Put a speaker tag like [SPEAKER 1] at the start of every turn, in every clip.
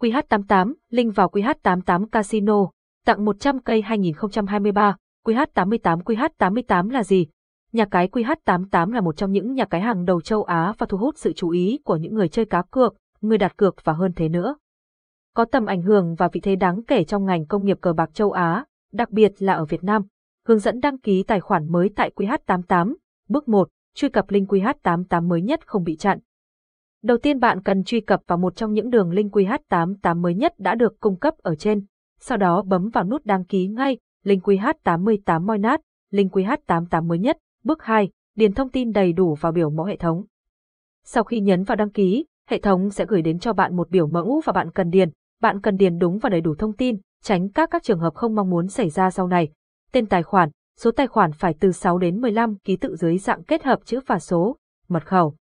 [SPEAKER 1] QH88, link vào QH88 Casino, tặng 100 cây 2023, QH88 QH88 là gì? Nhà cái QH88 là một trong những nhà cái hàng đầu châu Á và thu hút sự chú ý của những người chơi cá cược, người đặt cược và hơn thế nữa. Có tầm ảnh hưởng và vị thế đáng kể trong ngành công nghiệp cờ bạc châu Á, đặc biệt là ở Việt Nam. Hướng dẫn đăng ký tài khoản mới tại QH88. Bước 1. Truy cập link QH88 mới nhất không bị chặn. Đầu tiên bạn cần truy cập vào một trong những đường link QH88 mới nhất đã được cung cấp ở trên. Sau đó bấm vào nút đăng ký ngay, link QH88 Moinat, link QH88 mới nhất. Bước 2. Điền thông tin đầy đủ vào biểu mẫu hệ thống. Sau khi nhấn vào đăng ký, hệ thống sẽ gửi đến cho bạn một biểu mẫu và bạn cần điền. Bạn cần điền đúng và đầy đủ thông tin, tránh các các trường hợp không mong muốn xảy ra sau này. Tên tài khoản, số tài khoản phải từ 6 đến 15 ký tự dưới dạng kết hợp chữ và số, mật khẩu.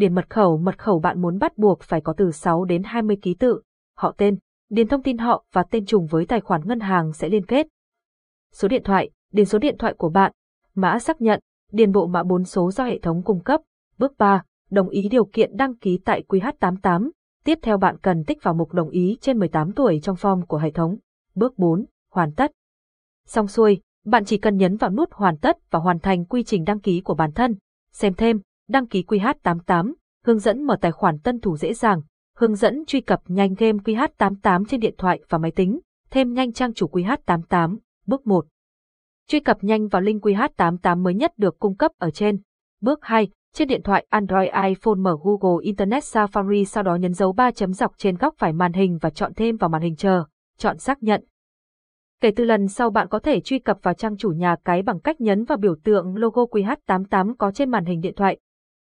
[SPEAKER 1] Điền mật khẩu, mật khẩu bạn muốn bắt buộc phải có từ 6 đến 20 ký tự, họ tên, điền thông tin họ và tên trùng với tài khoản ngân hàng sẽ liên kết. Số điện thoại, điền số điện thoại của bạn, mã xác nhận, điền bộ mã 4 số do hệ thống cung cấp. Bước 3, đồng ý điều kiện đăng ký tại QH88. Tiếp theo bạn cần tích vào mục đồng ý trên 18 tuổi trong form của hệ thống. Bước 4, hoàn tất. Xong xuôi, bạn chỉ cần nhấn vào nút hoàn tất và hoàn thành quy trình đăng ký của bản thân. Xem thêm, đăng ký QH88, hướng dẫn mở tài khoản tân thủ dễ dàng, hướng dẫn truy cập nhanh game QH88 trên điện thoại và máy tính, thêm nhanh trang chủ QH88. Bước 1. Truy cập nhanh vào link QH88 mới nhất được cung cấp ở trên. Bước 2. Trên điện thoại Android iPhone mở Google Internet Safari sau đó nhấn dấu 3 chấm dọc trên góc phải màn hình và chọn thêm vào màn hình chờ, chọn xác nhận. Kể từ lần sau bạn có thể truy cập vào trang chủ nhà cái bằng cách nhấn vào biểu tượng logo QH88 có trên màn hình điện thoại.